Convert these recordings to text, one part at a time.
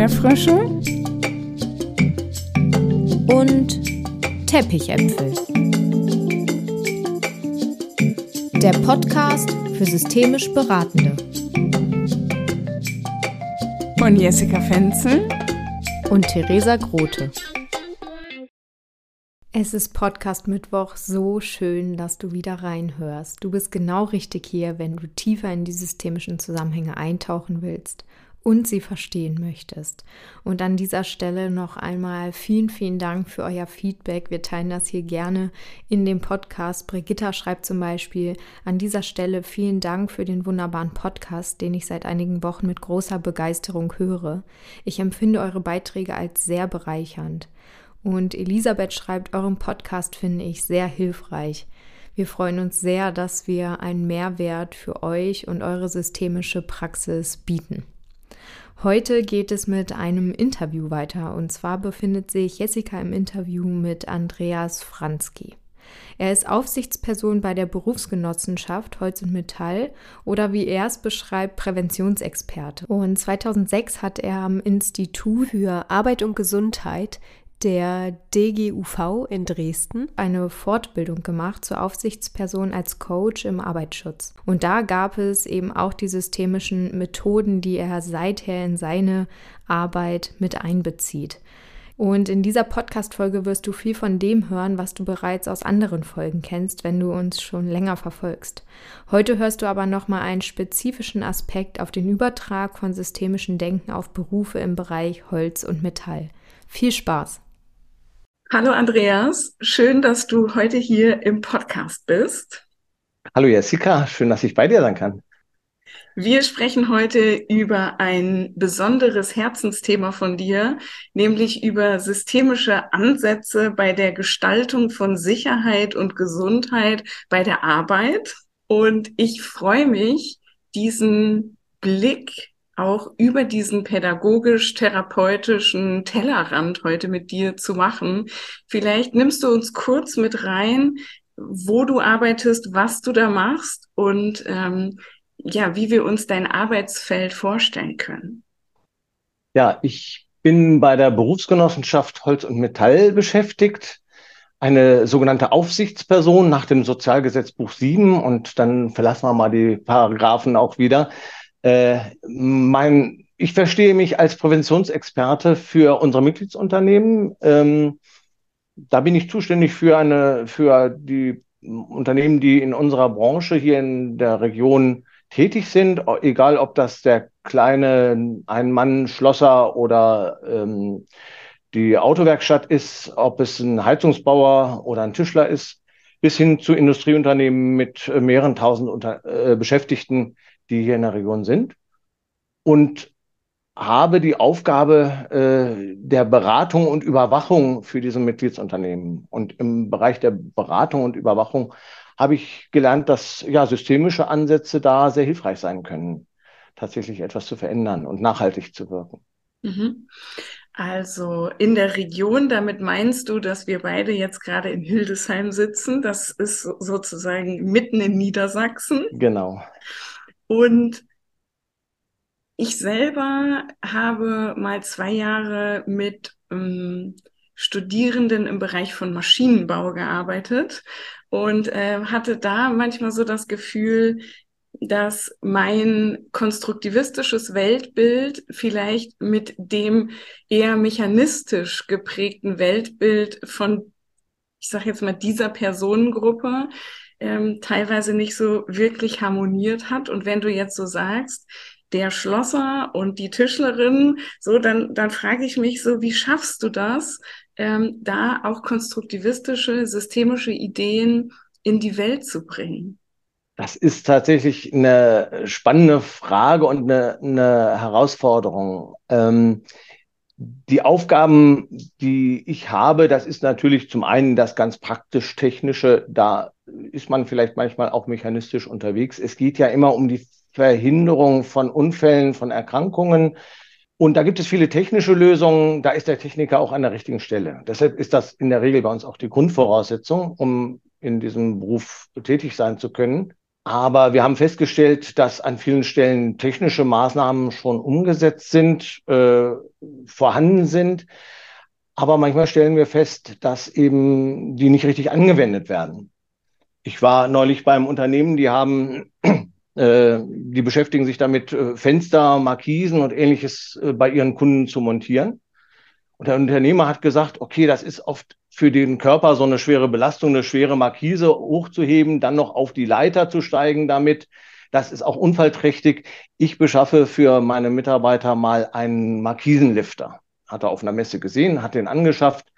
Erdbeerfrösche und Teppichäpfel. Der Podcast für systemisch Beratende. Von Jessica Fenzel und Theresa Grote. Es ist Podcast Mittwoch. So schön, dass du wieder reinhörst. Du bist genau richtig hier, wenn du tiefer in die systemischen Zusammenhänge eintauchen willst und sie verstehen möchtest. Und an dieser Stelle noch einmal vielen, vielen Dank für euer Feedback. Wir teilen das hier gerne in dem Podcast. Brigitta schreibt zum Beispiel an dieser Stelle vielen Dank für den wunderbaren Podcast, den ich seit einigen Wochen mit großer Begeisterung höre. Ich empfinde eure Beiträge als sehr bereichernd. Und Elisabeth schreibt, euren Podcast finde ich sehr hilfreich. Wir freuen uns sehr, dass wir einen Mehrwert für euch und eure systemische Praxis bieten. Heute geht es mit einem Interview weiter und zwar befindet sich Jessica im Interview mit Andreas Franzki. Er ist Aufsichtsperson bei der Berufsgenossenschaft Holz und Metall oder wie er es beschreibt, Präventionsexperte. Und 2006 hat er am Institut für Arbeit und Gesundheit der DGUV in Dresden eine Fortbildung gemacht zur Aufsichtsperson als Coach im Arbeitsschutz. Und da gab es eben auch die systemischen Methoden, die er seither in seine Arbeit mit einbezieht. Und in dieser Podcast-Folge wirst du viel von dem hören, was du bereits aus anderen Folgen kennst, wenn du uns schon länger verfolgst. Heute hörst du aber nochmal einen spezifischen Aspekt auf den Übertrag von systemischen Denken auf Berufe im Bereich Holz und Metall. Viel Spaß! Hallo Andreas, schön, dass du heute hier im Podcast bist. Hallo Jessica, schön, dass ich bei dir sein kann. Wir sprechen heute über ein besonderes Herzensthema von dir, nämlich über systemische Ansätze bei der Gestaltung von Sicherheit und Gesundheit bei der Arbeit. Und ich freue mich, diesen Blick auch über diesen pädagogisch-therapeutischen Tellerrand heute mit dir zu machen. Vielleicht nimmst du uns kurz mit rein, wo du arbeitest, was du da machst und ähm, ja, wie wir uns dein Arbeitsfeld vorstellen können. Ja, ich bin bei der Berufsgenossenschaft Holz und Metall beschäftigt, eine sogenannte Aufsichtsperson nach dem Sozialgesetzbuch 7 und dann verlassen wir mal die Paragraphen auch wieder. Äh, mein, ich verstehe mich als Präventionsexperte für unsere Mitgliedsunternehmen. Ähm, da bin ich zuständig für eine, für die Unternehmen, die in unserer Branche hier in der Region tätig sind, egal ob das der kleine Ein-Mann-Schlosser oder ähm, die Autowerkstatt ist, ob es ein Heizungsbauer oder ein Tischler ist, bis hin zu Industrieunternehmen mit mehreren tausend Unter äh, Beschäftigten, die hier in der Region sind und habe die Aufgabe äh, der Beratung und Überwachung für diese Mitgliedsunternehmen. Und im Bereich der Beratung und Überwachung habe ich gelernt, dass ja systemische Ansätze da sehr hilfreich sein können, tatsächlich etwas zu verändern und nachhaltig zu wirken. Mhm. Also in der Region, damit meinst du, dass wir beide jetzt gerade in Hildesheim sitzen. Das ist sozusagen mitten in Niedersachsen. Genau. Und ich selber habe mal zwei Jahre mit ähm, Studierenden im Bereich von Maschinenbau gearbeitet und äh, hatte da manchmal so das Gefühl, dass mein konstruktivistisches Weltbild vielleicht mit dem eher mechanistisch geprägten Weltbild von, ich sage jetzt mal, dieser Personengruppe ähm, teilweise nicht so wirklich harmoniert hat. Und wenn du jetzt so sagst, der Schlosser und die Tischlerin, so, dann, dann frage ich mich so, wie schaffst du das, ähm, da auch konstruktivistische, systemische Ideen in die Welt zu bringen? Das ist tatsächlich eine spannende Frage und eine, eine Herausforderung. Ähm, die Aufgaben, die ich habe, das ist natürlich zum einen das ganz praktisch technische. Da ist man vielleicht manchmal auch mechanistisch unterwegs. Es geht ja immer um die Verhinderung von Unfällen, von Erkrankungen. Und da gibt es viele technische Lösungen. Da ist der Techniker auch an der richtigen Stelle. Deshalb ist das in der Regel bei uns auch die Grundvoraussetzung, um in diesem Beruf tätig sein zu können. Aber wir haben festgestellt, dass an vielen Stellen technische Maßnahmen schon umgesetzt sind, äh, vorhanden sind. Aber manchmal stellen wir fest, dass eben die nicht richtig angewendet werden. Ich war neulich beim Unternehmen, die haben, äh, die beschäftigen sich damit, äh, Fenster, Markisen und ähnliches äh, bei ihren Kunden zu montieren. Und der Unternehmer hat gesagt, okay, das ist oft für den Körper so eine schwere Belastung, eine schwere Markise hochzuheben, dann noch auf die Leiter zu steigen damit. Das ist auch unfallträchtig. Ich beschaffe für meine Mitarbeiter mal einen Markisenlifter. Hat er auf einer Messe gesehen, hat den angeschafft.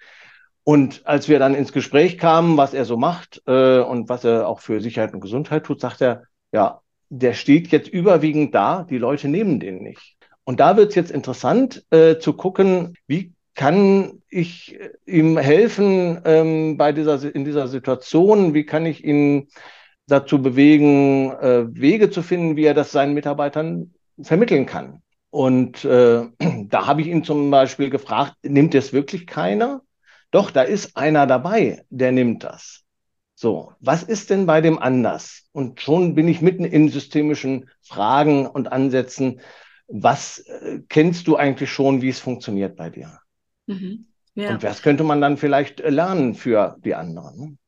Und als wir dann ins Gespräch kamen, was er so macht äh, und was er auch für Sicherheit und Gesundheit tut, sagt er, ja, der steht jetzt überwiegend da, die Leute nehmen den nicht. Und da wird es jetzt interessant äh, zu gucken, wie kann ich ihm helfen ähm, bei dieser, in dieser Situation? Wie kann ich ihn dazu bewegen, äh, Wege zu finden, wie er das seinen Mitarbeitern vermitteln kann? Und äh, da habe ich ihn zum Beispiel gefragt, nimmt es wirklich keiner? Doch, da ist einer dabei, der nimmt das. So, was ist denn bei dem anders? Und schon bin ich mitten in systemischen Fragen und Ansätzen. Was äh, kennst du eigentlich schon, wie es funktioniert bei dir? Mhm. Ja. Und was könnte man dann vielleicht äh, lernen für die anderen?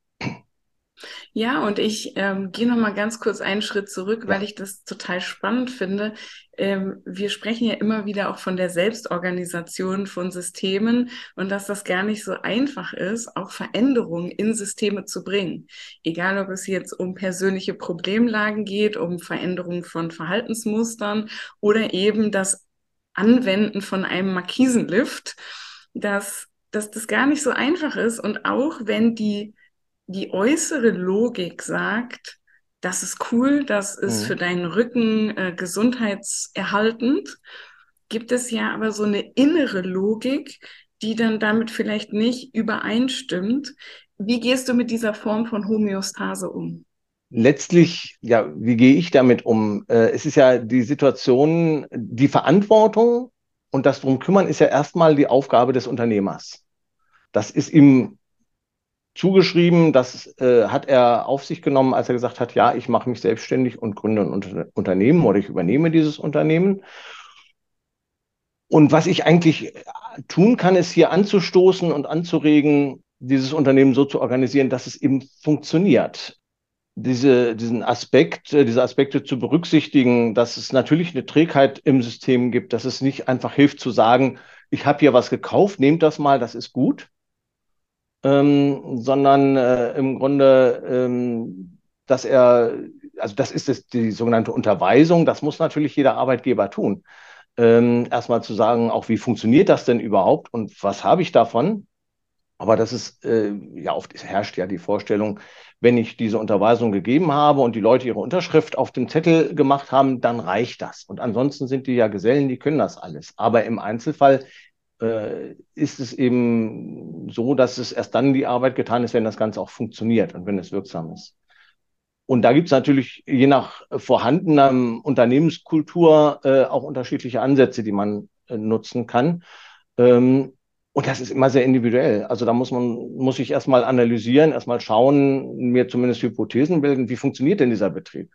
Ja, und ich ähm, gehe noch mal ganz kurz einen Schritt zurück, weil ich das total spannend finde. Ähm, wir sprechen ja immer wieder auch von der Selbstorganisation von Systemen und dass das gar nicht so einfach ist, auch Veränderungen in Systeme zu bringen. Egal, ob es jetzt um persönliche Problemlagen geht, um Veränderungen von Verhaltensmustern oder eben das Anwenden von einem Markisenlift dass, dass das gar nicht so einfach ist. Und auch wenn die, die äußere Logik sagt, das ist cool, das ist mhm. für deinen Rücken äh, gesundheitserhaltend, gibt es ja aber so eine innere Logik, die dann damit vielleicht nicht übereinstimmt. Wie gehst du mit dieser Form von Homöostase um? Letztlich, ja, wie gehe ich damit um? Äh, es ist ja die Situation, die Verantwortung und das drum kümmern ist ja erstmal die Aufgabe des Unternehmers. Das ist ihm zugeschrieben, das äh, hat er auf sich genommen, als er gesagt hat, ja, ich mache mich selbstständig und gründe ein Unter Unternehmen oder ich übernehme dieses Unternehmen. Und was ich eigentlich tun kann, ist hier anzustoßen und anzuregen, dieses Unternehmen so zu organisieren, dass es eben funktioniert. Diese, diesen Aspekt, äh, diese Aspekte zu berücksichtigen, dass es natürlich eine Trägheit im System gibt, dass es nicht einfach hilft zu sagen, ich habe hier was gekauft, nehmt das mal, das ist gut, ähm, sondern äh, im Grunde, ähm, dass er, also das ist das, die sogenannte Unterweisung, das muss natürlich jeder Arbeitgeber tun. Ähm, erstmal zu sagen, auch wie funktioniert das denn überhaupt und was habe ich davon? Aber das ist, äh, ja, oft herrscht ja die Vorstellung, wenn ich diese Unterweisung gegeben habe und die Leute ihre Unterschrift auf dem Zettel gemacht haben, dann reicht das. Und ansonsten sind die ja Gesellen, die können das alles. Aber im Einzelfall ist es eben so, dass es erst dann die Arbeit getan ist, wenn das Ganze auch funktioniert und wenn es wirksam ist. Und da gibt es natürlich je nach vorhandener Unternehmenskultur äh, auch unterschiedliche Ansätze, die man äh, nutzen kann. Ähm, und das ist immer sehr individuell. Also da muss man, muss ich erstmal analysieren, erstmal schauen, mir zumindest Hypothesen bilden, wie funktioniert denn dieser Betrieb?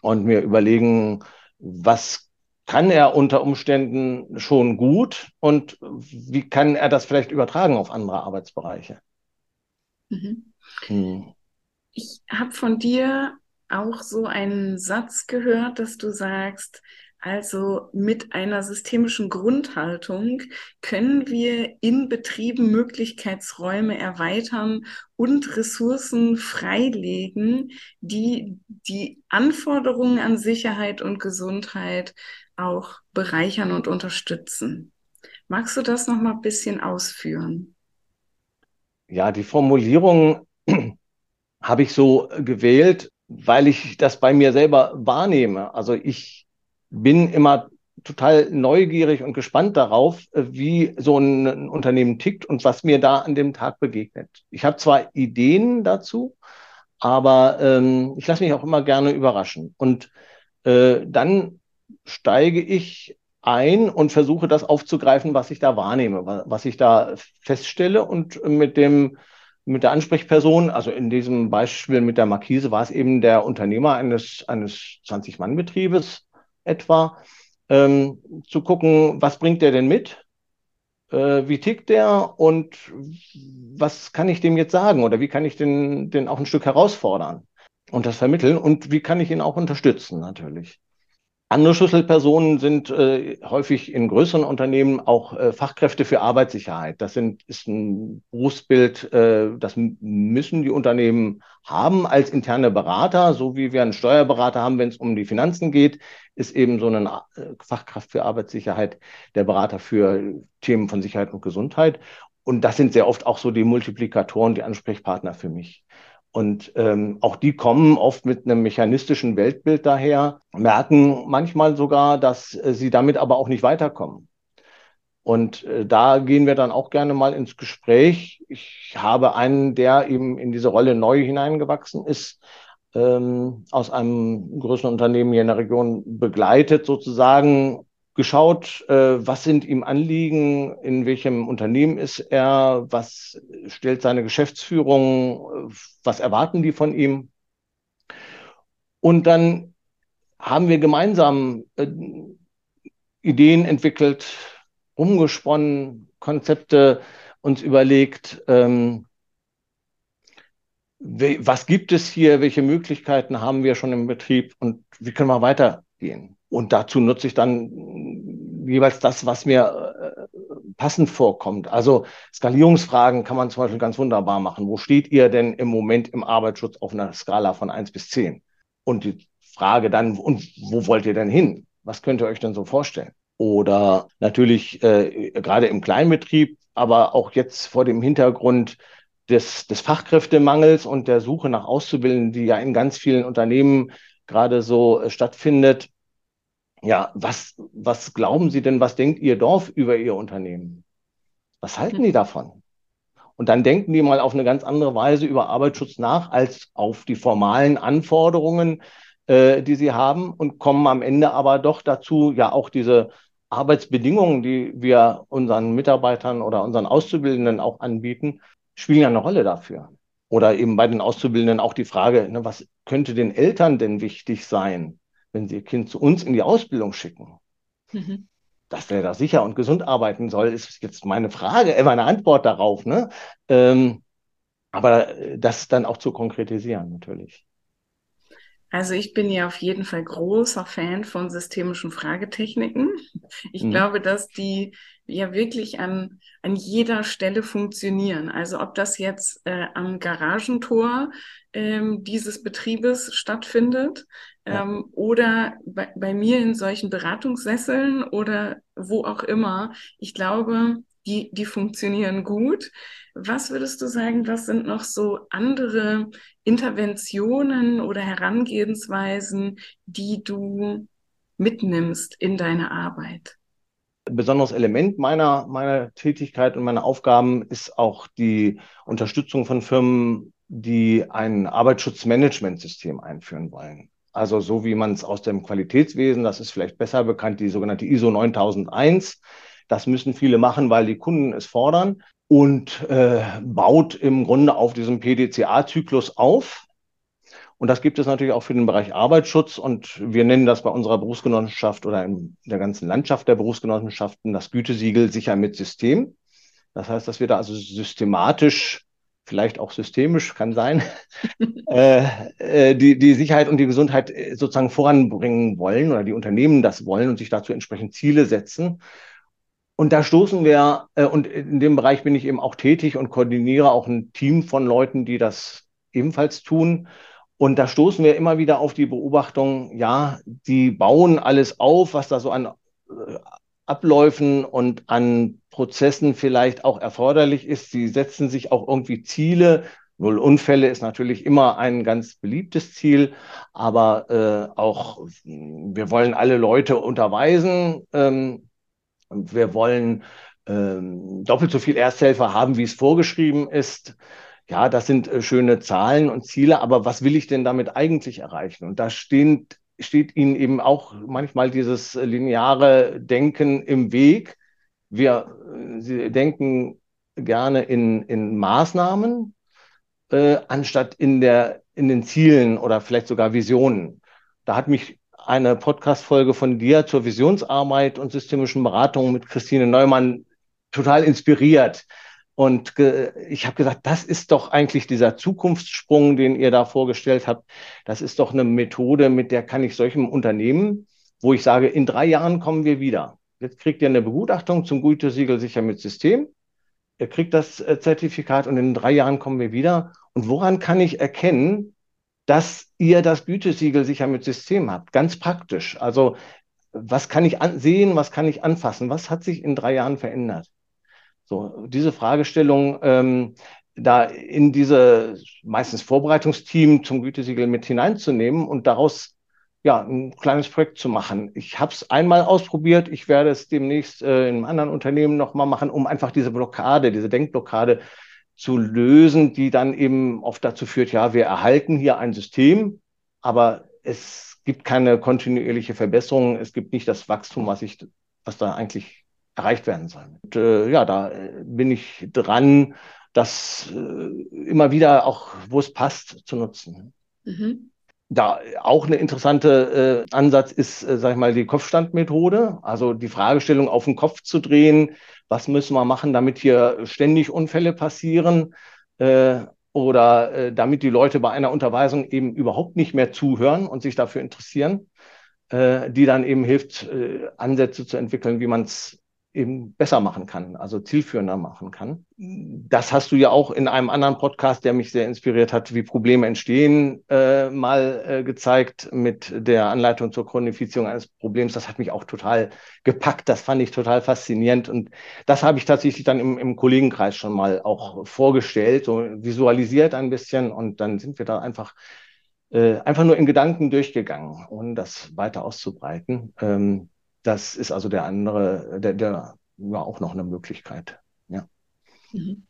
Und mir überlegen, was kann er unter Umständen schon gut und wie kann er das vielleicht übertragen auf andere Arbeitsbereiche? Mhm. Hm. Ich habe von dir auch so einen Satz gehört, dass du sagst, also mit einer systemischen Grundhaltung können wir in Betrieben Möglichkeitsräume erweitern und Ressourcen freilegen, die die Anforderungen an Sicherheit und Gesundheit auch bereichern und unterstützen. Magst du das noch mal ein bisschen ausführen? Ja, die Formulierung habe ich so gewählt, weil ich das bei mir selber wahrnehme. Also ich bin immer total neugierig und gespannt darauf, wie so ein, Unternehmen tickt und was mir da an dem Tag begegnet. Ich habe zwar Ideen dazu, aber ähm, ich lasse mich auch immer gerne überraschen. Und äh, dann steige ich ein und versuche das aufzugreifen, was ich da wahrnehme, was ich da feststelle und mit dem mit der Ansprechperson, also in diesem Beispiel mit der Markise war es eben der Unternehmer eines, eines 20-Mann-Betriebes etwa, ähm, zu gucken, was bringt der denn mit? Äh, wie tickt der und was kann ich dem jetzt sagen oder wie kann ich den, den auch ein Stück herausfordern und das vermitteln und wie kann ich ihn auch unterstützen natürlich. Andere Schlüsselpersonen sind äh, häufig in größeren Unternehmen auch äh, Fachkräfte für Arbeitssicherheit. Das sind, ist ein Berufsbild, äh, das müssen die Unternehmen haben als interne Berater, so wie wir einen Steuerberater haben, wenn es um die Finanzen geht, ist eben so eine äh, Fachkraft für Arbeitssicherheit der Berater für Themen von Sicherheit und Gesundheit. Und das sind sehr oft auch so die Multiplikatoren, die Ansprechpartner für mich. Und ähm, auch die kommen oft mit einem mechanistischen Weltbild daher, merken manchmal sogar, dass äh, sie damit aber auch nicht weiterkommen. Und äh, da gehen wir dann auch gerne mal ins Gespräch. Ich habe einen, der eben in diese Rolle neu hineingewachsen ist, ähm, aus einem größeren Unternehmen hier in der Region begleitet sozusagen geschaut, äh, was sind ihm Anliegen, in welchem Unternehmen ist er, was stellt seine Geschäftsführung, was erwarten die von ihm. Und dann haben wir gemeinsam äh, Ideen entwickelt, umgesponnen, Konzepte uns überlegt, ähm, was gibt es hier, welche Möglichkeiten haben wir schon im Betrieb und wie können wir weitergehen. Und dazu nutze ich dann jeweils das, was mir äh, passend vorkommt. Also Skalierungsfragen kann man zum Beispiel ganz wunderbar machen. Wo steht ihr denn im Moment im Arbeitsschutz auf einer Skala von eins bis zehn? Und die Frage dann, und wo wollt ihr denn hin? Was könnt ihr euch denn so vorstellen? Oder natürlich äh, gerade im Kleinbetrieb, aber auch jetzt vor dem Hintergrund des, des Fachkräftemangels und der Suche nach Auszubildenden, die ja in ganz vielen Unternehmen gerade so äh, stattfindet, ja, was, was glauben Sie denn, was denkt Ihr Dorf über Ihr Unternehmen? Was halten die davon? Und dann denken die mal auf eine ganz andere Weise über Arbeitsschutz nach als auf die formalen Anforderungen, äh, die sie haben und kommen am Ende aber doch dazu, ja auch diese Arbeitsbedingungen, die wir unseren Mitarbeitern oder unseren Auszubildenden auch anbieten, spielen ja eine Rolle dafür. Oder eben bei den Auszubildenden auch die Frage, ne, was könnte den Eltern denn wichtig sein? Wenn Sie Ihr Kind zu uns in die Ausbildung schicken, mhm. dass der da sicher und gesund arbeiten soll, ist jetzt meine Frage, äh, meine Antwort darauf. Ne? Ähm, aber das dann auch zu konkretisieren, natürlich. Also ich bin ja auf jeden Fall großer Fan von systemischen Fragetechniken. Ich mhm. glaube, dass die ja wirklich an, an jeder Stelle funktionieren. Also ob das jetzt äh, am Garagentor ähm, dieses Betriebes stattfindet ähm, oder bei, bei mir in solchen Beratungssesseln oder wo auch immer. Ich glaube, die, die funktionieren gut. Was würdest du sagen, was sind noch so andere Interventionen oder Herangehensweisen, die du mitnimmst in deine Arbeit? Ein besonderes Element meiner, meiner Tätigkeit und meiner Aufgaben ist auch die Unterstützung von Firmen, die ein Arbeitsschutzmanagementsystem einführen wollen. Also so wie man es aus dem Qualitätswesen, das ist vielleicht besser bekannt, die sogenannte ISO 9001. Das müssen viele machen, weil die Kunden es fordern und äh, baut im Grunde auf diesem PDCA-Zyklus auf. Und das gibt es natürlich auch für den Bereich Arbeitsschutz. Und wir nennen das bei unserer Berufsgenossenschaft oder in der ganzen Landschaft der Berufsgenossenschaften das Gütesiegel sicher mit System. Das heißt, dass wir da also systematisch, vielleicht auch systemisch, kann sein, äh, äh, die, die Sicherheit und die Gesundheit äh, sozusagen voranbringen wollen oder die Unternehmen das wollen und sich dazu entsprechend Ziele setzen. Und da stoßen wir, äh, und in dem Bereich bin ich eben auch tätig und koordiniere auch ein Team von Leuten, die das ebenfalls tun. Und da stoßen wir immer wieder auf die Beobachtung, ja, die bauen alles auf, was da so an äh, Abläufen und an Prozessen vielleicht auch erforderlich ist. Sie setzen sich auch irgendwie Ziele. Null Unfälle ist natürlich immer ein ganz beliebtes Ziel, aber äh, auch wir wollen alle Leute unterweisen. Ähm, wir wollen ähm, doppelt so viel Ersthelfer haben, wie es vorgeschrieben ist. Ja, das sind äh, schöne Zahlen und Ziele, aber was will ich denn damit eigentlich erreichen? Und da stehen, steht Ihnen eben auch manchmal dieses lineare Denken im Weg. Wir, äh, Sie denken gerne in, in Maßnahmen äh, anstatt in der, in den Zielen oder vielleicht sogar Visionen. Da hat mich eine Podcast-Folge von dir zur Visionsarbeit und systemischen Beratung mit Christine Neumann total inspiriert. Und ich habe gesagt, das ist doch eigentlich dieser Zukunftssprung, den ihr da vorgestellt habt. Das ist doch eine Methode, mit der kann ich solchem Unternehmen, wo ich sage, in drei Jahren kommen wir wieder. Jetzt kriegt ihr eine Begutachtung zum Gütesiegel sicher mit System. Ihr kriegt das äh, Zertifikat und in drei Jahren kommen wir wieder. Und woran kann ich erkennen, dass ihr das Gütesiegel sicher mit System habt? Ganz praktisch. Also was kann ich sehen, was kann ich anfassen? Was hat sich in drei Jahren verändert? So, diese Fragestellung ähm, da in diese meistens Vorbereitungsteam zum Gütesiegel mit hineinzunehmen und daraus ja ein kleines Projekt zu machen. Ich habe es einmal ausprobiert, ich werde es demnächst äh, in einem anderen Unternehmen nochmal machen, um einfach diese Blockade, diese Denkblockade zu lösen, die dann eben oft dazu führt, ja, wir erhalten hier ein System, aber es gibt keine kontinuierliche Verbesserung, es gibt nicht das Wachstum, was ich, was da eigentlich erreicht werden sollen. Und, äh, ja, da äh, bin ich dran, das äh, immer wieder auch, wo es passt, zu nutzen. Mhm. Da auch eine interessante äh, Ansatz ist, äh, sag ich mal, die Kopfstandmethode, also die Fragestellung auf den Kopf zu drehen. Was müssen wir machen, damit hier ständig Unfälle passieren? Äh, oder äh, damit die Leute bei einer Unterweisung eben überhaupt nicht mehr zuhören und sich dafür interessieren, äh, die dann eben hilft, äh, Ansätze zu entwickeln, wie man es eben besser machen kann, also zielführender machen kann. Das hast du ja auch in einem anderen Podcast, der mich sehr inspiriert hat, wie Probleme entstehen, äh, mal äh, gezeigt mit der Anleitung zur Chronifizierung eines Problems. Das hat mich auch total gepackt. Das fand ich total faszinierend. Und das habe ich tatsächlich dann im, im Kollegenkreis schon mal auch vorgestellt, so visualisiert ein bisschen. Und dann sind wir da einfach äh, einfach nur in Gedanken durchgegangen, um das weiter auszubreiten. Ähm, das ist also der andere, der, der war auch noch eine Möglichkeit. Ja. Mhm.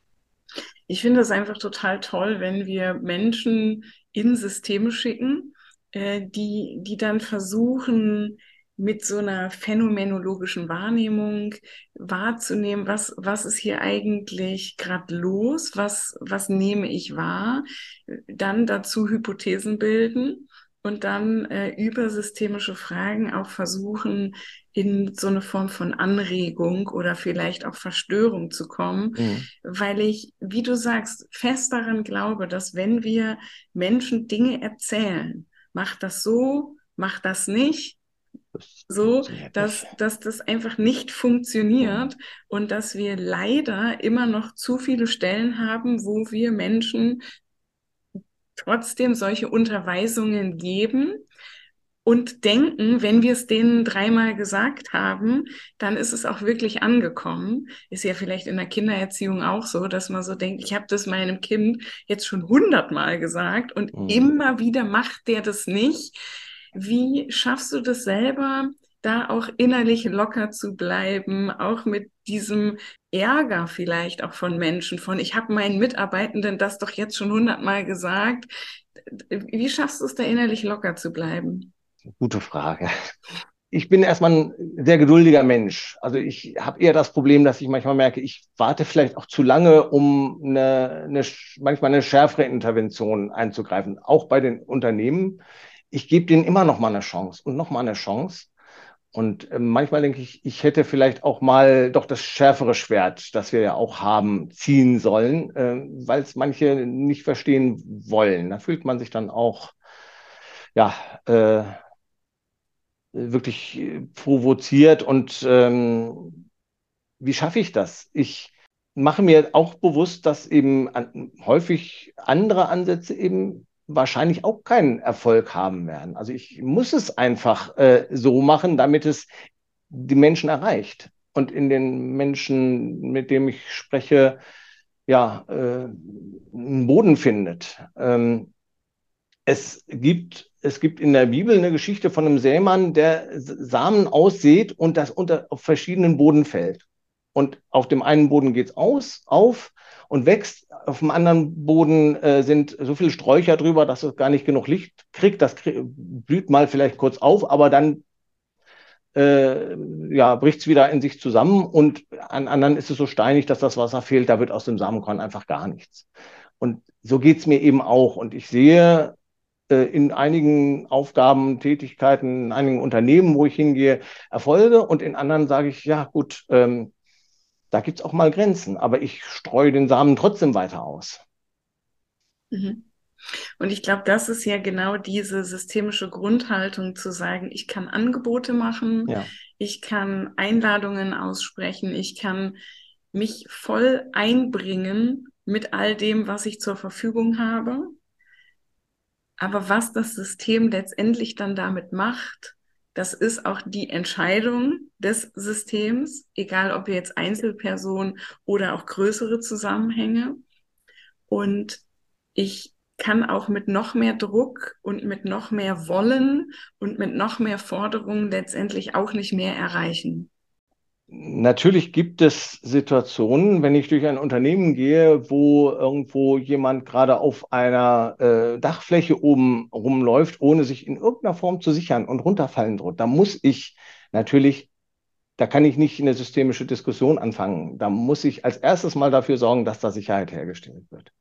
Ich finde es einfach total toll, wenn wir Menschen in Systeme schicken, äh, die, die dann versuchen, mit so einer phänomenologischen Wahrnehmung wahrzunehmen, was, was ist hier eigentlich gerade los, was, was nehme ich wahr, dann dazu Hypothesen bilden und dann äh, über systemische Fragen auch versuchen, in so eine Form von Anregung oder vielleicht auch Verstörung zu kommen, mhm. weil ich, wie du sagst, fest daran glaube, dass wenn wir Menschen Dinge erzählen, mach das so, mach das nicht, so, dass, dass das einfach nicht funktioniert mhm. und dass wir leider immer noch zu viele Stellen haben, wo wir Menschen trotzdem solche Unterweisungen geben und denken, wenn wir es denen dreimal gesagt haben, dann ist es auch wirklich angekommen. Ist ja vielleicht in der Kindererziehung auch so, dass man so denkt, ich habe das meinem Kind jetzt schon hundertmal gesagt und mhm. immer wieder macht der das nicht. Wie schaffst du das selber, da auch innerlich locker zu bleiben, auch mit diesem Ärger vielleicht auch von Menschen, von ich habe meinen Mitarbeitenden das doch jetzt schon hundertmal gesagt. Wie schaffst du es da innerlich locker zu bleiben? Gute Frage. Ich bin erstmal ein sehr geduldiger Mensch. Also ich habe eher das Problem, dass ich manchmal merke, ich warte vielleicht auch zu lange, um eine, eine manchmal eine schärfere Intervention einzugreifen, auch bei den Unternehmen. Ich gebe denen immer noch mal eine Chance und noch mal eine Chance. Und äh, manchmal denke ich, ich hätte vielleicht auch mal doch das schärfere Schwert, das wir ja auch haben, ziehen sollen, äh, weil es manche nicht verstehen wollen. Da fühlt man sich dann auch, ja, äh, wirklich provoziert. Und ähm, wie schaffe ich das? Ich mache mir auch bewusst, dass eben häufig andere Ansätze eben wahrscheinlich auch keinen Erfolg haben werden. Also ich muss es einfach äh, so machen, damit es die Menschen erreicht und in den Menschen, mit denen ich spreche, ja, äh, einen Boden findet. Ähm, es gibt, es gibt in der Bibel eine Geschichte von einem Sämann, der Samen aussät und das unter auf verschiedenen Boden fällt. Und auf dem einen Boden geht's aus, auf und wächst. Auf dem anderen Boden äh, sind so viele Sträucher drüber, dass es gar nicht genug Licht kriegt. Das krieg, blüht mal vielleicht kurz auf, aber dann äh, ja, bricht es wieder in sich zusammen und an anderen ist es so steinig, dass das Wasser fehlt. Da wird aus dem Samenkorn einfach gar nichts. Und so geht es mir eben auch. Und ich sehe äh, in einigen Aufgaben, Tätigkeiten, in einigen Unternehmen, wo ich hingehe, Erfolge und in anderen sage ich, ja gut, ähm, da gibt es auch mal Grenzen, aber ich streue den Samen trotzdem weiter aus. Mhm. Und ich glaube, das ist ja genau diese systemische Grundhaltung zu sagen, ich kann Angebote machen, ja. ich kann Einladungen aussprechen, ich kann mich voll einbringen mit all dem, was ich zur Verfügung habe. Aber was das System letztendlich dann damit macht, das ist auch die Entscheidung des Systems, egal ob jetzt Einzelpersonen oder auch größere Zusammenhänge. Und ich kann auch mit noch mehr Druck und mit noch mehr Wollen und mit noch mehr Forderungen letztendlich auch nicht mehr erreichen. Natürlich gibt es Situationen, wenn ich durch ein Unternehmen gehe, wo irgendwo jemand gerade auf einer äh, Dachfläche oben rumläuft, ohne sich in irgendeiner Form zu sichern und runterfallen droht. Da muss ich natürlich, da kann ich nicht eine systemische Diskussion anfangen. Da muss ich als erstes mal dafür sorgen, dass da Sicherheit hergestellt wird.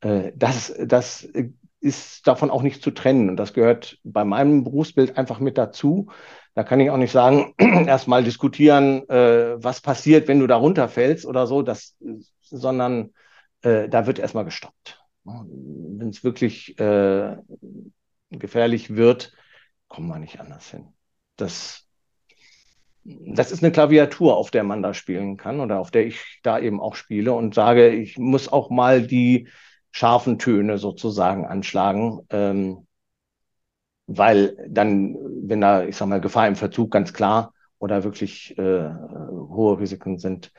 Äh, das, das ist davon auch nicht zu trennen. Und das gehört bei meinem Berufsbild einfach mit dazu. Da kann ich auch nicht sagen, erstmal diskutieren, äh, was passiert, wenn du da runterfällst oder so, das, sondern äh, da wird erstmal gestoppt. Wenn es wirklich äh, gefährlich wird, kommen wir nicht anders hin. Das, das ist eine Klaviatur, auf der man da spielen kann oder auf der ich da eben auch spiele und sage, ich muss auch mal die scharfen Töne sozusagen anschlagen, ähm, weil dann, wenn da, ich sag mal, Gefahr im Verzug ganz klar oder wirklich äh, hohe Risiken sind,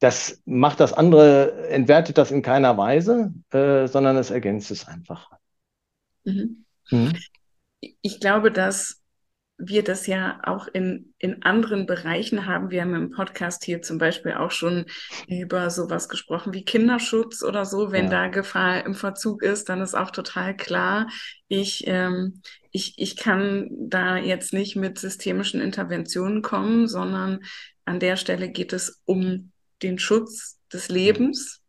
das macht das andere, entwertet das in keiner Weise, äh, sondern es ergänzt es einfach. Mhm. Mhm. Ich glaube, dass wir das ja auch in, in anderen Bereichen haben. Wir haben im Podcast hier zum Beispiel auch schon über sowas gesprochen wie Kinderschutz oder so. Wenn ja. da Gefahr im Verzug ist, dann ist auch total klar, ich, ähm, ich, ich kann da jetzt nicht mit systemischen Interventionen kommen, sondern an der Stelle geht es um den Schutz des Lebens.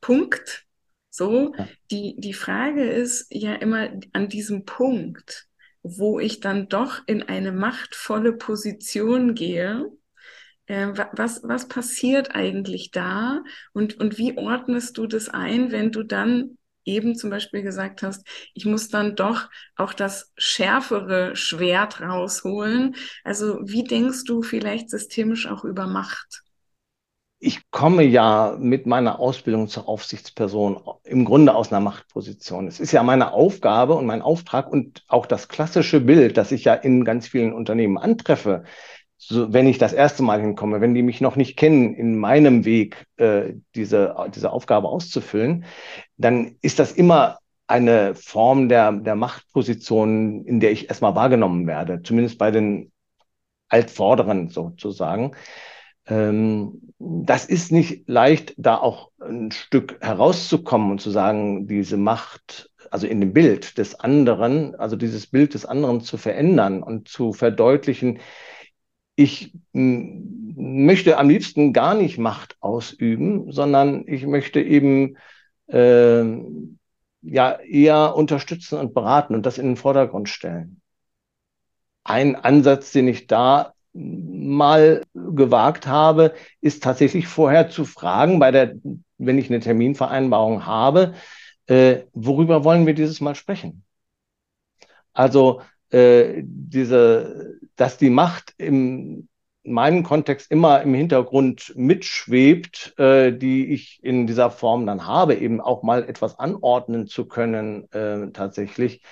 Punkt. So, ja. die, die Frage ist ja immer an diesem Punkt wo ich dann doch in eine machtvolle Position gehe. Äh, was, was passiert eigentlich da? Und, und wie ordnest du das ein, wenn du dann eben zum Beispiel gesagt hast, ich muss dann doch auch das schärfere Schwert rausholen. Also wie denkst du vielleicht systemisch auch über Macht? Ich komme ja mit meiner Ausbildung zur Aufsichtsperson im Grunde aus einer Machtposition. Es ist ja meine Aufgabe und mein Auftrag und auch das klassische Bild, das ich ja in ganz vielen Unternehmen antreffe, so, wenn ich das erste Mal hinkomme, wenn die mich noch nicht kennen, in meinem Weg äh, diese, diese Aufgabe auszufüllen, dann ist das immer eine Form der, der Machtposition, in der ich erstmal wahrgenommen werde, zumindest bei den Altvorderen sozusagen. Ähm, das ist nicht leicht, da auch ein Stück herauszukommen und zu sagen, diese Macht, also in dem Bild des anderen, also dieses Bild des anderen zu verändern und zu verdeutlichen, ich möchte am liebsten gar nicht Macht ausüben, sondern ich möchte eben äh, ja eher unterstützen und beraten und das in den Vordergrund stellen. Ein Ansatz, den ich da mal gewagt habe, ist tatsächlich vorher zu fragen, bei der, wenn ich eine Terminvereinbarung habe, äh, worüber wollen wir dieses Mal sprechen? Also äh, diese, dass die Macht im in meinem Kontext immer im Hintergrund mitschwebt, äh, die ich in dieser Form dann habe, eben auch mal etwas anordnen zu können, äh, tatsächlich.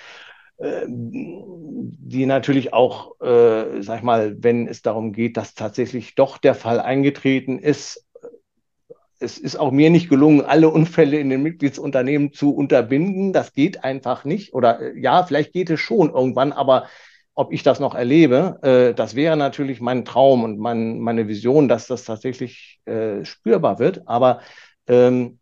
Äh, die natürlich auch, äh, sag ich mal, wenn es darum geht, dass tatsächlich doch der Fall eingetreten ist, es ist auch mir nicht gelungen, alle Unfälle in den Mitgliedsunternehmen zu unterbinden. Das geht einfach nicht. Oder äh, ja, vielleicht geht es schon irgendwann, aber ob ich das noch erlebe, äh, das wäre natürlich mein Traum und mein, meine Vision, dass das tatsächlich äh, spürbar wird. Aber ähm,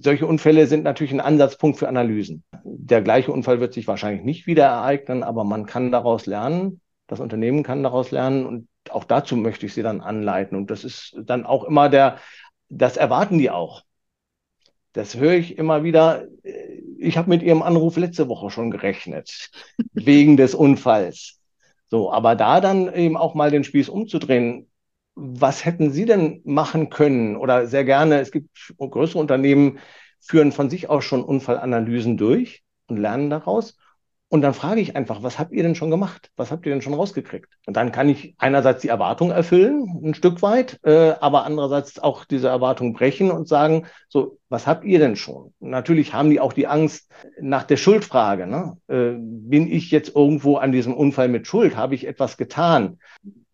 solche Unfälle sind natürlich ein Ansatzpunkt für Analysen. Der gleiche Unfall wird sich wahrscheinlich nicht wieder ereignen, aber man kann daraus lernen. Das Unternehmen kann daraus lernen und auch dazu möchte ich sie dann anleiten. Und das ist dann auch immer der, das erwarten die auch. Das höre ich immer wieder. Ich habe mit Ihrem Anruf letzte Woche schon gerechnet, wegen des Unfalls. So, aber da dann eben auch mal den Spieß umzudrehen, was hätten Sie denn machen können? Oder sehr gerne, es gibt größere Unternehmen, führen von sich aus schon Unfallanalysen durch und lernen daraus. Und dann frage ich einfach, was habt ihr denn schon gemacht? Was habt ihr denn schon rausgekriegt? Und dann kann ich einerseits die Erwartung erfüllen, ein Stück weit, äh, aber andererseits auch diese Erwartung brechen und sagen, so, was habt ihr denn schon? Natürlich haben die auch die Angst nach der Schuldfrage. Ne? Äh, bin ich jetzt irgendwo an diesem Unfall mit Schuld? Habe ich etwas getan?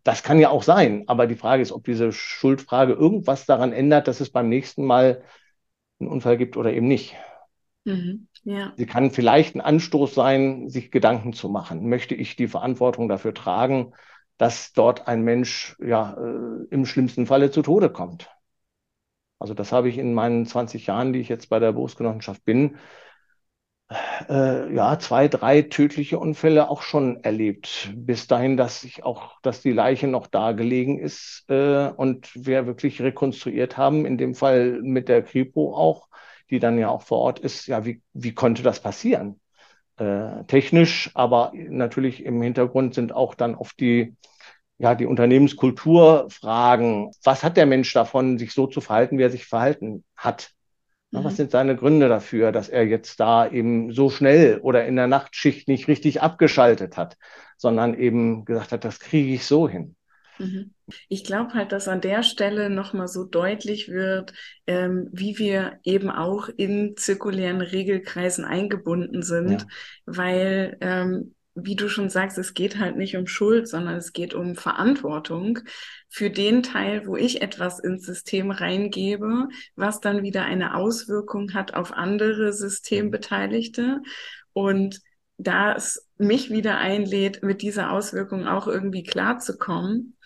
Das kann ja auch sein, aber die Frage ist, ob diese Schuldfrage irgendwas daran ändert, dass es beim nächsten Mal einen Unfall gibt oder eben nicht. Mhm. Ja. Sie kann vielleicht ein Anstoß sein, sich Gedanken zu machen. Möchte ich die Verantwortung dafür tragen, dass dort ein Mensch ja äh, im schlimmsten Falle zu Tode kommt? Also das habe ich in meinen 20 Jahren, die ich jetzt bei der Berufsgenossenschaft bin, äh, ja, zwei, drei tödliche Unfälle auch schon erlebt. Bis dahin, dass ich auch, dass die Leiche noch da gelegen ist äh, und wir wirklich rekonstruiert haben, in dem Fall mit der Kripo auch, die dann ja auch vor Ort ist, ja, wie, wie konnte das passieren? Äh, technisch, aber natürlich im Hintergrund sind auch dann oft die, ja, die Unternehmenskulturfragen. Was hat der Mensch davon, sich so zu verhalten, wie er sich verhalten hat? Mhm. Was sind seine Gründe dafür, dass er jetzt da eben so schnell oder in der Nachtschicht nicht richtig abgeschaltet hat, sondern eben gesagt hat, das kriege ich so hin? Mhm. Ich glaube halt, dass an der Stelle nochmal so deutlich wird, ähm, wie wir eben auch in zirkulären Regelkreisen eingebunden sind, ja. weil ähm, wie du schon sagst, es geht halt nicht um Schuld, sondern es geht um Verantwortung für den Teil, wo ich etwas ins System reingebe, was dann wieder eine Auswirkung hat auf andere Systembeteiligte. Und da es mich wieder einlädt, mit dieser Auswirkung auch irgendwie klarzukommen.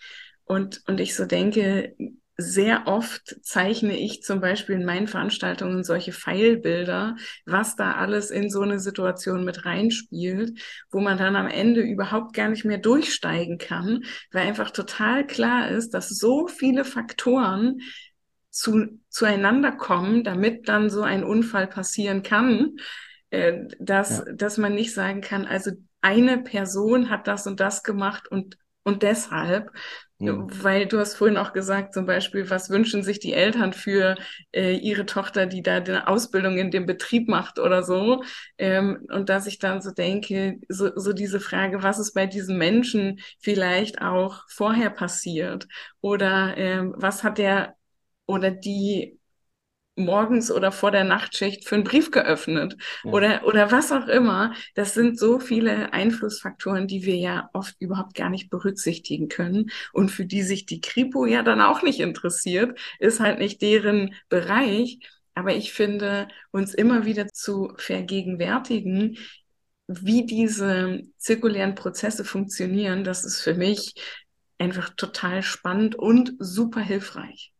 Und, und ich so denke, sehr oft zeichne ich zum Beispiel in meinen Veranstaltungen solche Pfeilbilder, was da alles in so eine Situation mit reinspielt, wo man dann am Ende überhaupt gar nicht mehr durchsteigen kann, weil einfach total klar ist, dass so viele Faktoren zu, zueinander kommen, damit dann so ein Unfall passieren kann, äh, dass, ja. dass man nicht sagen kann, also eine Person hat das und das gemacht und, und deshalb, Mhm. Weil du hast vorhin auch gesagt, zum Beispiel, was wünschen sich die Eltern für äh, ihre Tochter, die da eine Ausbildung in dem Betrieb macht oder so. Ähm, und dass ich dann so denke, so, so diese Frage, was ist bei diesen Menschen vielleicht auch vorher passiert? Oder ähm, was hat der oder die morgens oder vor der Nachtschicht für einen Brief geöffnet ja. oder, oder was auch immer. Das sind so viele Einflussfaktoren, die wir ja oft überhaupt gar nicht berücksichtigen können und für die sich die Kripo ja dann auch nicht interessiert, ist halt nicht deren Bereich. Aber ich finde, uns immer wieder zu vergegenwärtigen, wie diese zirkulären Prozesse funktionieren, das ist für mich einfach total spannend und super hilfreich.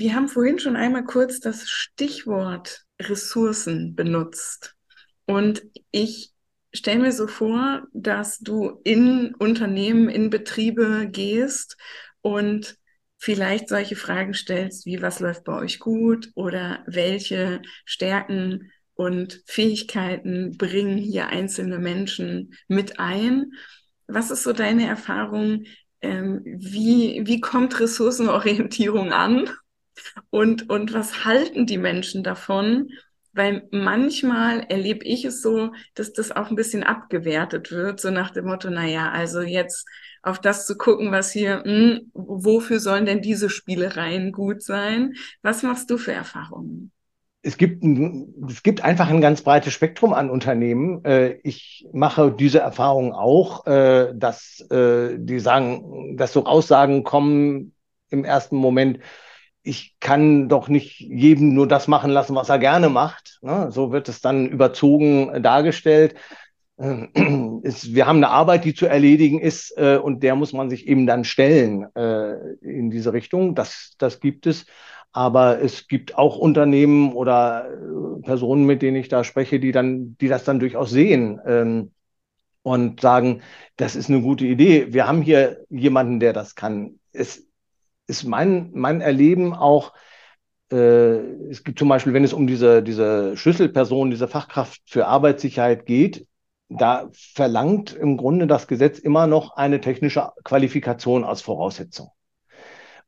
Wir haben vorhin schon einmal kurz das Stichwort Ressourcen benutzt. Und ich stelle mir so vor, dass du in Unternehmen, in Betriebe gehst und vielleicht solche Fragen stellst wie, was läuft bei euch gut oder welche Stärken und Fähigkeiten bringen hier einzelne Menschen mit ein. Was ist so deine Erfahrung? Ähm, wie, wie kommt Ressourcenorientierung an? Und, und was halten die Menschen davon? Weil manchmal erlebe ich es so, dass das auch ein bisschen abgewertet wird, so nach dem Motto, na ja, also jetzt auf das zu gucken, was hier, mh, hm, wofür sollen denn diese Spielereien gut sein? Was machst du für Erfahrungen? Es gibt, es gibt einfach ein ganz breites Spektrum an Unternehmen. Äh, ich mache diese Erfahrung auch, äh, dass äh, die sagen, dass so Aussagen kommen im ersten Moment, ich kann doch nicht jedem nur das machen lassen, was er gerne macht. Ne? So wird es dann überzogen dargestellt. Äh, wir haben eine Arbeit, die zu erledigen ist, äh, und der muss man sich eben dann stellen äh, in diese Richtung. Das, das gibt es. Aber es gibt auch Unternehmen oder Personen, mit denen ich da spreche, die dann, die das dann durchaus sehen ähm, und sagen, das ist eine gute Idee. Wir haben hier jemanden, der das kann. Es ist mein, mein Erleben auch, äh, es gibt zum Beispiel, wenn es um diese, diese Schlüsselperson, diese Fachkraft für Arbeitssicherheit geht, da verlangt im Grunde das Gesetz immer noch eine technische Qualifikation als Voraussetzung.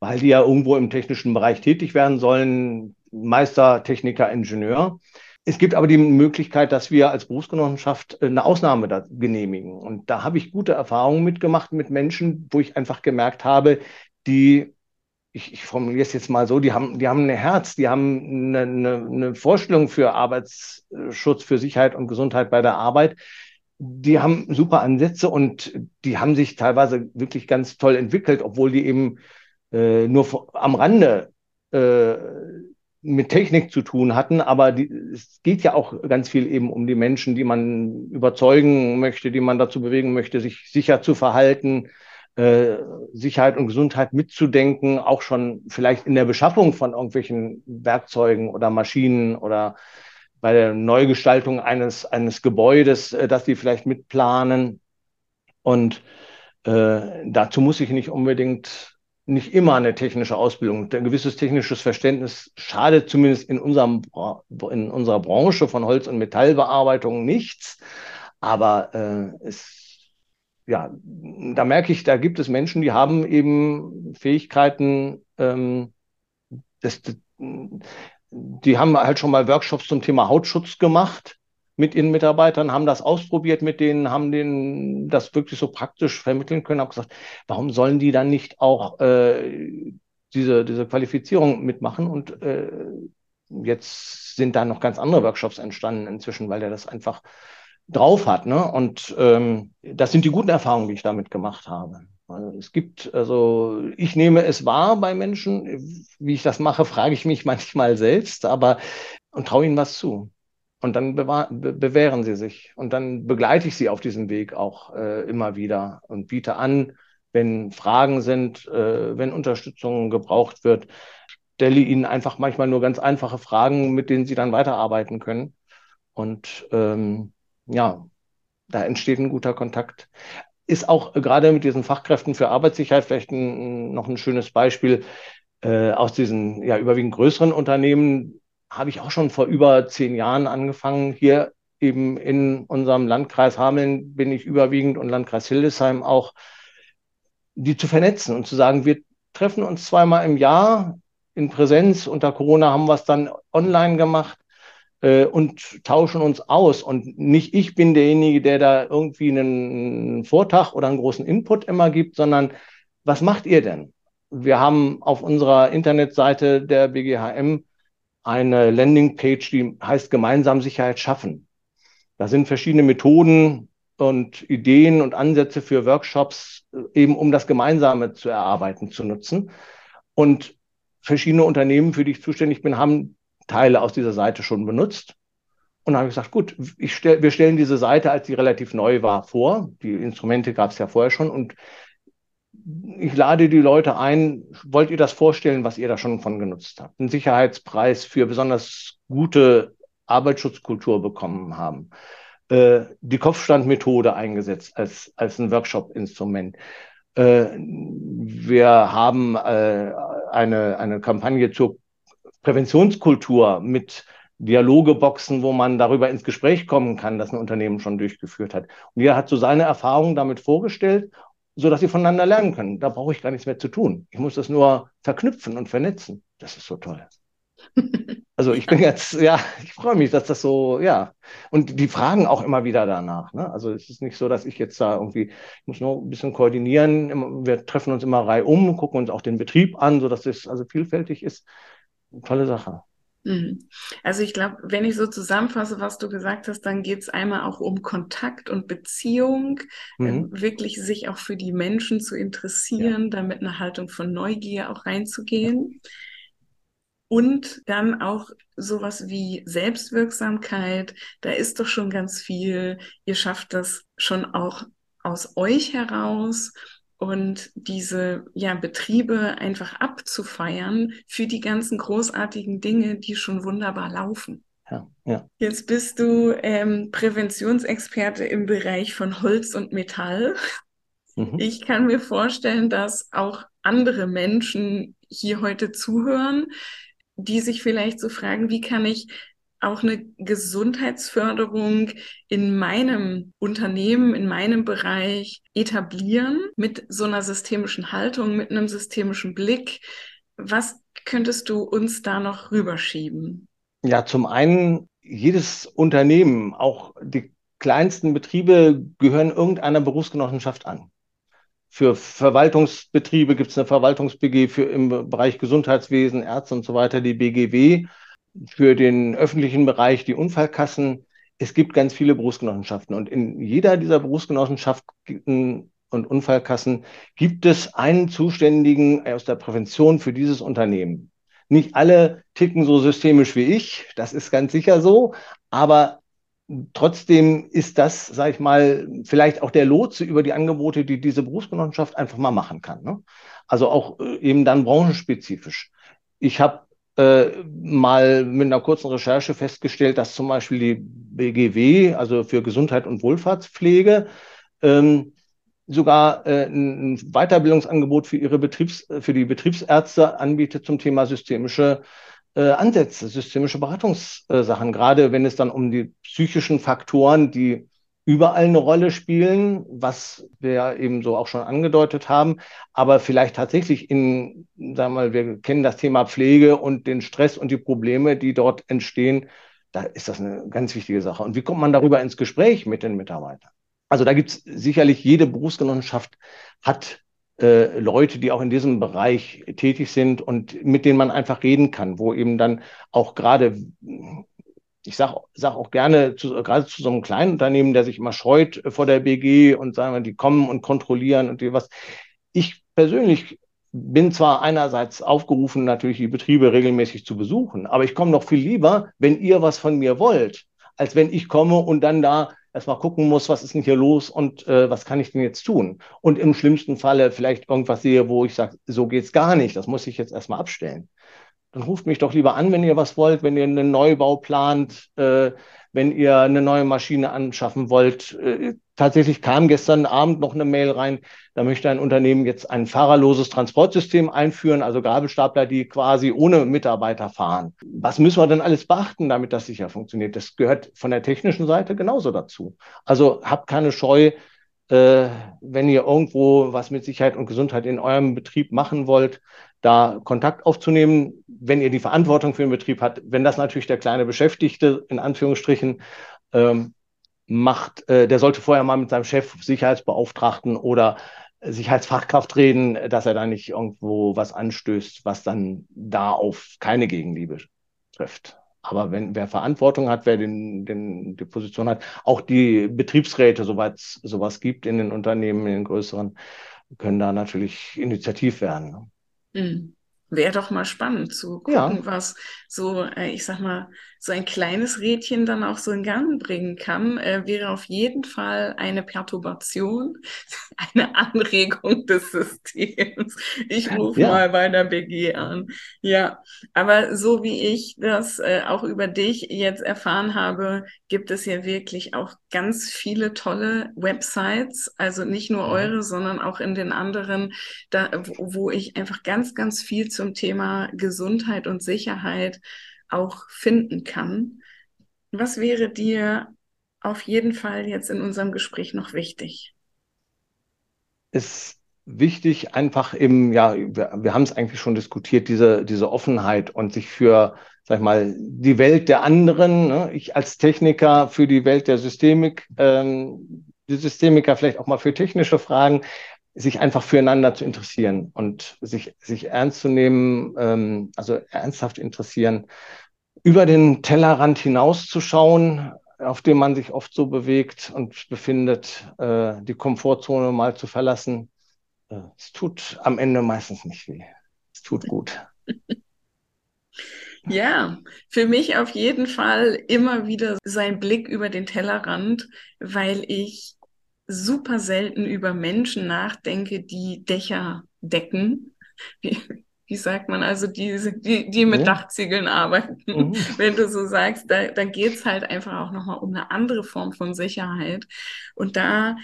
Weil die ja irgendwo im technischen Bereich tätig werden sollen, Meister, Techniker, Ingenieur. Es gibt aber die Möglichkeit, dass wir als Berufsgenossenschaft eine Ausnahme da genehmigen. Und da habe ich gute Erfahrungen mitgemacht mit Menschen, wo ich einfach gemerkt habe, die ich, ich formuliere es jetzt mal so, die haben, die haben ein Herz, die haben eine, eine, Vorstellung für Arbeitsschutz, für Sicherheit und Gesundheit bei der Arbeit. Die haben super Ansätze und die haben sich teilweise wirklich ganz toll entwickelt, obwohl die eben äh, nur am Rande äh, mit Technik zu tun hatten, aber die, es geht ja auch ganz viel eben um die Menschen, die man überzeugen möchte, die man dazu bewegen möchte, sich sicher zu verhalten, äh, Sicherheit und Gesundheit mitzudenken, auch schon vielleicht in der Beschaffung von irgendwelchen Werkzeugen oder Maschinen oder bei der Neugestaltung eines, eines Gebäudes, äh, dass die vielleicht mitplanen. Und äh, dazu muss ich nicht unbedingt, nicht immer eine technische Ausbildung. Ein gewisses technisches Verständnis schadet zumindest in, unserem, in unserer Branche von Holz- und Metallbearbeitung nichts. Aber äh, es ja, da merke ich, da gibt es Menschen, die haben eben Fähigkeiten, ähm, das, die haben halt schon mal Workshops zum Thema Hautschutz gemacht mit ihren Mitarbeitern, haben das ausprobiert mit denen, haben denen das wirklich so praktisch vermitteln können, haben gesagt, warum sollen die dann nicht auch äh, diese, diese Qualifizierung mitmachen? Und äh, jetzt sind da noch ganz andere Workshops entstanden inzwischen, weil der das einfach drauf hat. Ne? Und ähm, das sind die guten Erfahrungen, die ich damit gemacht habe. Also es gibt, also ich nehme es wahr bei Menschen, wie ich das mache, frage ich mich manchmal selbst, aber und traue ihnen was zu. Und dann be bewähren sie sich. Und dann begleite ich sie auf diesem Weg auch äh, immer wieder und biete an, wenn Fragen sind, äh, wenn Unterstützung gebraucht wird, stelle ihnen einfach manchmal nur ganz einfache Fragen, mit denen sie dann weiterarbeiten können. Und ähm, ja, da entsteht ein guter Kontakt. Ist auch gerade mit diesen Fachkräften für Arbeitssicherheit vielleicht ein, noch ein schönes Beispiel. Äh, aus diesen ja überwiegend größeren Unternehmen habe ich auch schon vor über zehn Jahren angefangen. Hier eben in unserem Landkreis Hameln bin ich überwiegend und Landkreis Hildesheim auch, die zu vernetzen und zu sagen, wir treffen uns zweimal im Jahr in Präsenz. Unter Corona haben wir es dann online gemacht äh, und tauschen uns aus. Und nicht ich bin derjenige, der da irgendwie einen Vortrag oder einen großen Input immer gibt, sondern was macht ihr denn? Wir haben auf unserer Internetseite der BGHM eine Landingpage, die heißt Gemeinsam Sicherheit schaffen. Da sind verschiedene Methoden und Ideen und Ansätze für Workshops, äh, eben um das Gemeinsame zu erarbeiten, zu nutzen. Und verschiedene Unternehmen, für die ich zuständig bin, haben Teile aus dieser Seite schon benutzt. Und dann habe ich gesagt, gut, ich stell, wir stellen diese Seite, als sie relativ neu war, vor. Die Instrumente gab es ja vorher schon. Und ich lade die Leute ein, wollt ihr das vorstellen, was ihr da schon von genutzt habt? Einen Sicherheitspreis für besonders gute Arbeitsschutzkultur bekommen haben. Äh, die Kopfstandmethode eingesetzt als, als ein Workshop-Instrument. Äh, wir haben äh, eine, eine Kampagne zur Präventionskultur mit Dialogeboxen, wo man darüber ins Gespräch kommen kann, das ein Unternehmen schon durchgeführt hat. Und jeder hat so seine Erfahrungen damit vorgestellt, so dass sie voneinander lernen können. Da brauche ich gar nichts mehr zu tun. Ich muss das nur verknüpfen und vernetzen. Das ist so toll. Also ich bin jetzt, ja, ich freue mich, dass das so, ja. Und die fragen auch immer wieder danach. Ne? Also es ist nicht so, dass ich jetzt da irgendwie, ich muss nur ein bisschen koordinieren. Wir treffen uns immer reihum, gucken uns auch den Betrieb an, sodass es also vielfältig ist tolle Sache. Mhm. Also ich glaube, wenn ich so zusammenfasse, was du gesagt hast, dann geht es einmal auch um Kontakt und Beziehung, mhm. äh, wirklich sich auch für die Menschen zu interessieren, ja. damit eine Haltung von Neugier auch reinzugehen. Und dann auch sowas wie Selbstwirksamkeit, da ist doch schon ganz viel. Ihr schafft das schon auch aus euch heraus und diese ja, Betriebe einfach abzufeiern für die ganzen großartigen Dinge, die schon wunderbar laufen. Ja, ja. Jetzt bist du ähm, Präventionsexperte im Bereich von Holz und Metall. Mhm. Ich kann mir vorstellen, dass auch andere Menschen hier heute zuhören, die sich vielleicht so fragen, wie kann ich auch eine Gesundheitsförderung in meinem Unternehmen, in meinem Bereich etablieren mit so einer systemischen Haltung, mit einem systemischen Blick. Was könntest du uns da noch rüberschieben? Ja, zum einen, jedes Unternehmen, auch die kleinsten Betriebe, gehören irgendeiner Berufsgenossenschaft an. Für Verwaltungsbetriebe gibt es eine Verwaltungs-BG, für im Bereich Gesundheitswesen, Ärzte und so weiter die BGW für den öffentlichen Bereich die Unfallkassen. Es gibt ganz viele Berufsgenossenschaften und in jeder dieser Berufsgenossenschaften und Unfallkassen gibt es einen Zuständigen aus der Prävention für dieses Unternehmen. Nicht alle ticken so systemisch wie ich, das ist ganz sicher so, aber trotzdem ist das, sage ich mal, vielleicht auch der Lotse über die Angebote, die diese Berufsgenossenschaft einfach mal machen kann. Ne? Also auch äh, eben dann branchenspezifisch. Ich habe äh, mal mit einer kurzen Recherche festgestellt, dass zum Beispiel die BGW, also für Gesundheit und Wohlfahrtspflege, ähm, sogar äh, ein Weiterbildungsangebot für ihre Betriebs, für die Betriebsärzte anbietet zum Thema systemische äh, Ansätze, systemische Beratungssachen, gerade wenn es dann um die psychischen Faktoren, die überall eine Rolle spielen, was wir ja eben so auch schon angedeutet haben, aber vielleicht tatsächlich in, sagen wir mal, wir kennen das Thema Pflege und den Stress und die Probleme, die dort entstehen, da ist das eine ganz wichtige Sache. Und wie kommt man darüber ins Gespräch mit den Mitarbeitern? Also da gibt es sicherlich, jede Berufsgenossenschaft hat äh, Leute, die auch in diesem Bereich tätig sind und mit denen man einfach reden kann, wo eben dann auch gerade ich sage sag auch gerne, zu, gerade zu so einem kleinen Unternehmen, der sich immer scheut vor der BG und sagen wir, die kommen und kontrollieren und die was. Ich persönlich bin zwar einerseits aufgerufen, natürlich die Betriebe regelmäßig zu besuchen, aber ich komme noch viel lieber, wenn ihr was von mir wollt, als wenn ich komme und dann da erstmal gucken muss, was ist denn hier los und äh, was kann ich denn jetzt tun? Und im schlimmsten Falle vielleicht irgendwas sehe, wo ich sage, so geht's gar nicht, das muss ich jetzt erstmal abstellen dann ruft mich doch lieber an, wenn ihr was wollt, wenn ihr einen Neubau plant, äh, wenn ihr eine neue Maschine anschaffen wollt. Äh, tatsächlich kam gestern Abend noch eine Mail rein, da möchte ein Unternehmen jetzt ein fahrerloses Transportsystem einführen, also Gabelstapler, die quasi ohne Mitarbeiter fahren. Was müssen wir denn alles beachten, damit das sicher funktioniert? Das gehört von der technischen Seite genauso dazu. Also habt keine Scheu, äh, wenn ihr irgendwo was mit Sicherheit und Gesundheit in eurem Betrieb machen wollt, da Kontakt aufzunehmen, wenn ihr die Verantwortung für den Betrieb habt. Wenn das natürlich der kleine Beschäftigte in Anführungsstrichen ähm, macht, äh, der sollte vorher mal mit seinem Chef, Sicherheitsbeauftragten oder Sicherheitsfachkraft reden, dass er da nicht irgendwo was anstößt, was dann da auf keine Gegenliebe trifft. Aber wenn wer Verantwortung hat, wer den, den, die Position hat, auch die Betriebsräte, soweit es sowas gibt in den Unternehmen, in den größeren, können da natürlich initiativ werden. Mhm. Wäre doch mal spannend zu gucken, ja. was so, äh, ich sag mal, so ein kleines Rädchen dann auch so in Gang bringen kann, äh, wäre auf jeden Fall eine Perturbation, eine Anregung des Systems. Ich rufe ja. mal bei der BG an. Ja, aber so wie ich das äh, auch über dich jetzt erfahren habe, gibt es ja wirklich auch ganz viele tolle Websites, also nicht nur eure, sondern auch in den anderen, da, wo ich einfach ganz, ganz viel zum Thema Gesundheit und Sicherheit auch finden kann. Was wäre dir auf jeden Fall jetzt in unserem Gespräch noch wichtig? Ist wichtig, einfach eben, ja, wir, wir haben es eigentlich schon diskutiert, diese, diese Offenheit und sich für, sag ich mal, die Welt der anderen, ne? ich als Techniker für die Welt der Systemik, ähm, die Systemiker vielleicht auch mal für technische Fragen, sich einfach füreinander zu interessieren und sich, sich ernst zu nehmen, ähm, also ernsthaft interessieren, über den Tellerrand hinauszuschauen, auf dem man sich oft so bewegt und befindet, äh, die Komfortzone mal zu verlassen. Äh, es tut am Ende meistens nicht weh. Es tut gut. Ja, für mich auf jeden Fall immer wieder sein Blick über den Tellerrand, weil ich super selten über Menschen nachdenke, die Dächer decken. Wie, wie sagt man, also die, die, die mit ja. Dachziegeln arbeiten. Mhm. Wenn du so sagst, da, da geht es halt einfach auch nochmal um eine andere Form von Sicherheit. Und da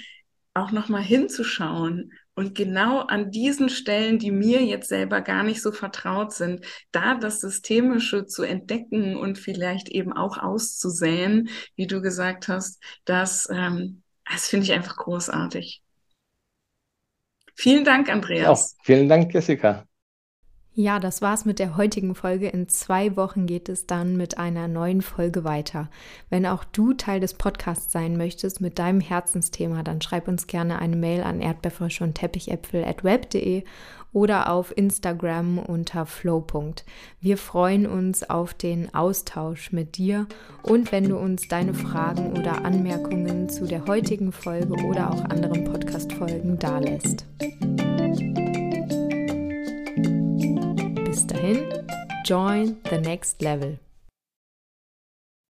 auch nochmal hinzuschauen Und genau an diesen Stellen, die mir jetzt selber gar nicht so vertraut sind, da das Systemische zu entdecken und vielleicht eben auch auszusäen, wie du gesagt hast, das, ähm, das finde ich einfach großartig. Vielen Dank, Andreas. Auch vielen Dank, Jessica. Ja, das war's mit der heutigen Folge. In zwei Wochen geht es dann mit einer neuen Folge weiter. Wenn auch du Teil des Podcasts sein möchtest mit deinem Herzensthema, dann schreib uns gerne eine Mail an erdbeerfrische und teppichäpfel at web.de oder auf Instagram unter flow. Wir freuen uns auf den Austausch mit dir und wenn du uns deine Fragen oder Anmerkungen zu der heutigen Folge oder auch anderen Podcast-Folgen dalässt. Bis dahin, join the next level.